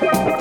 Thank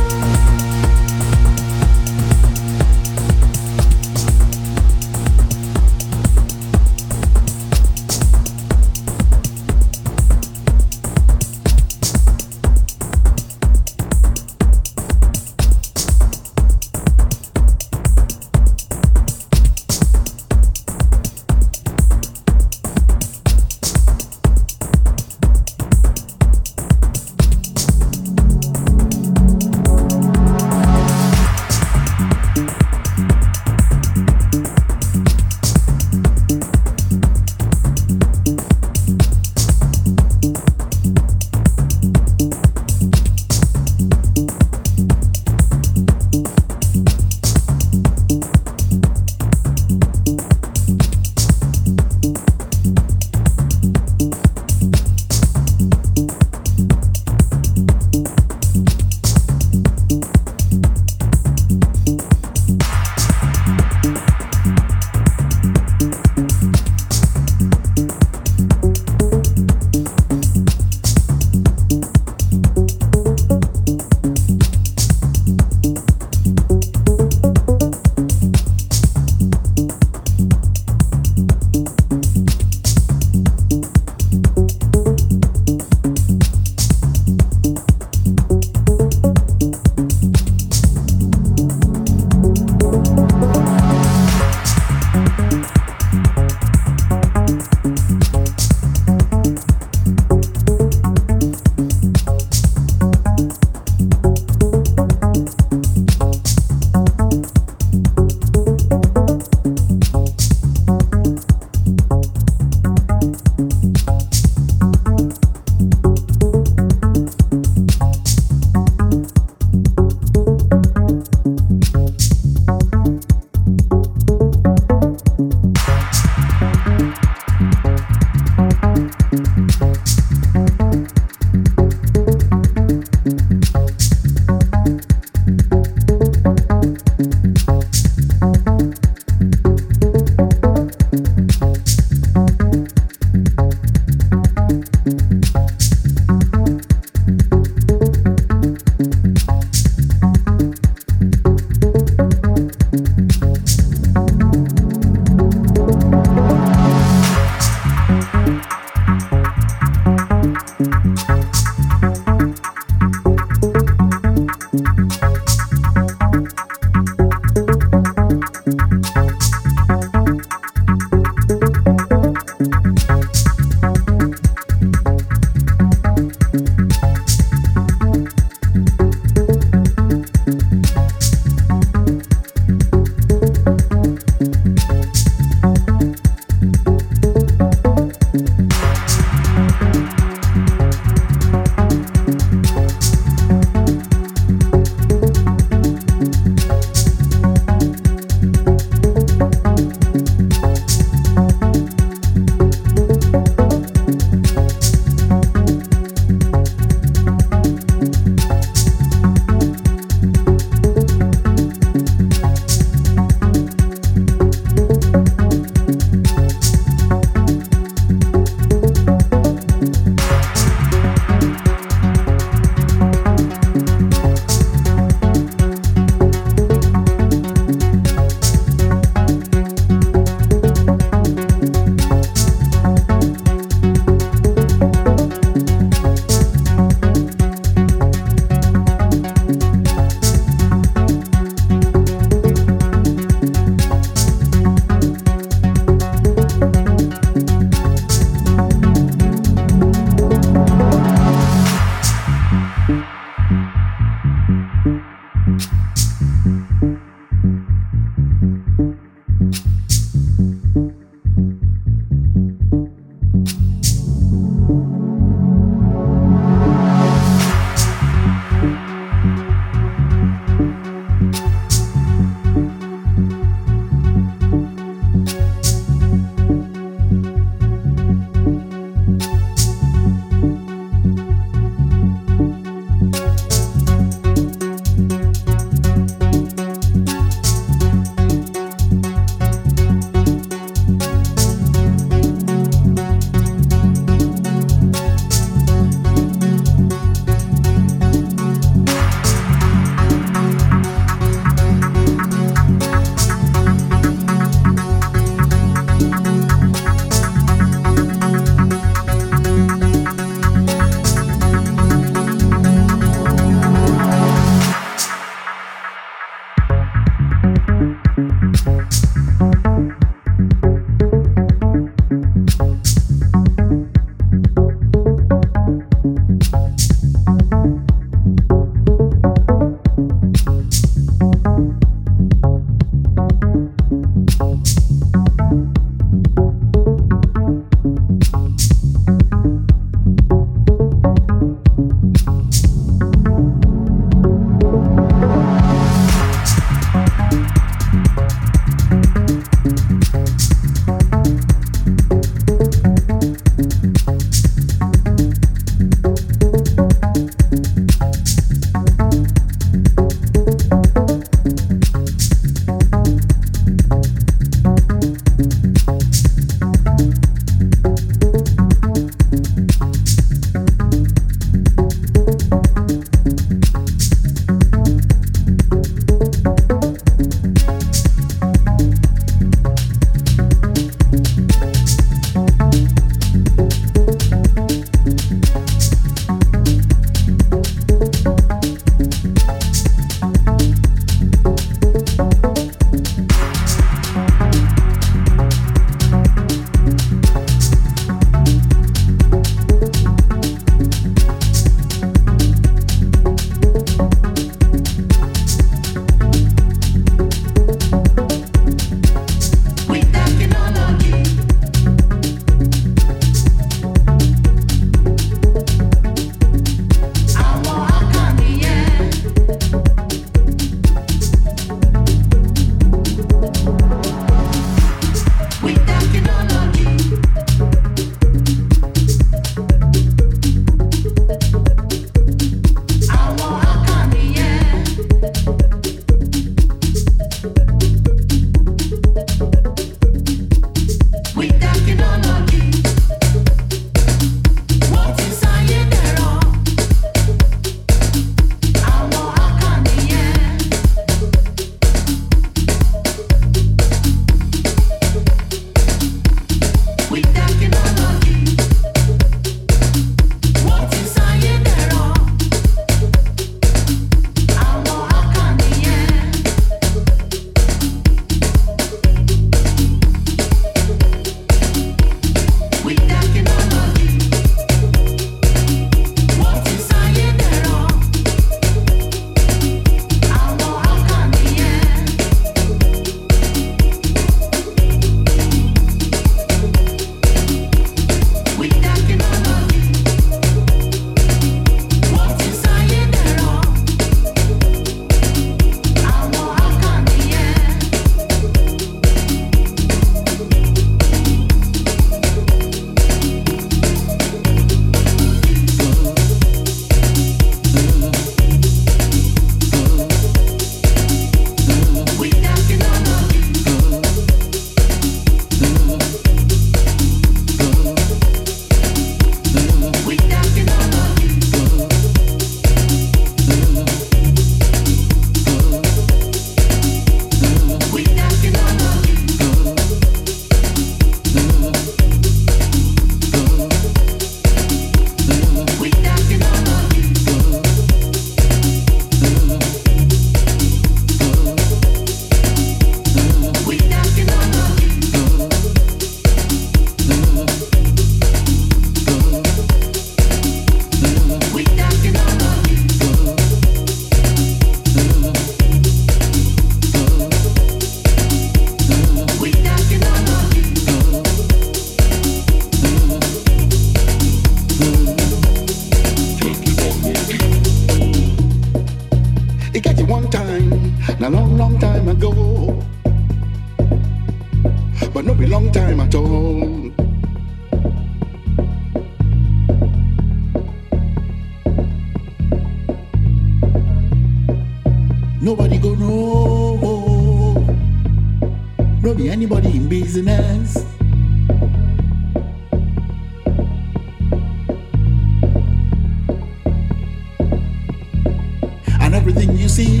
see.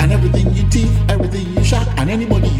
And everything you teeth, everything you shot, and anybody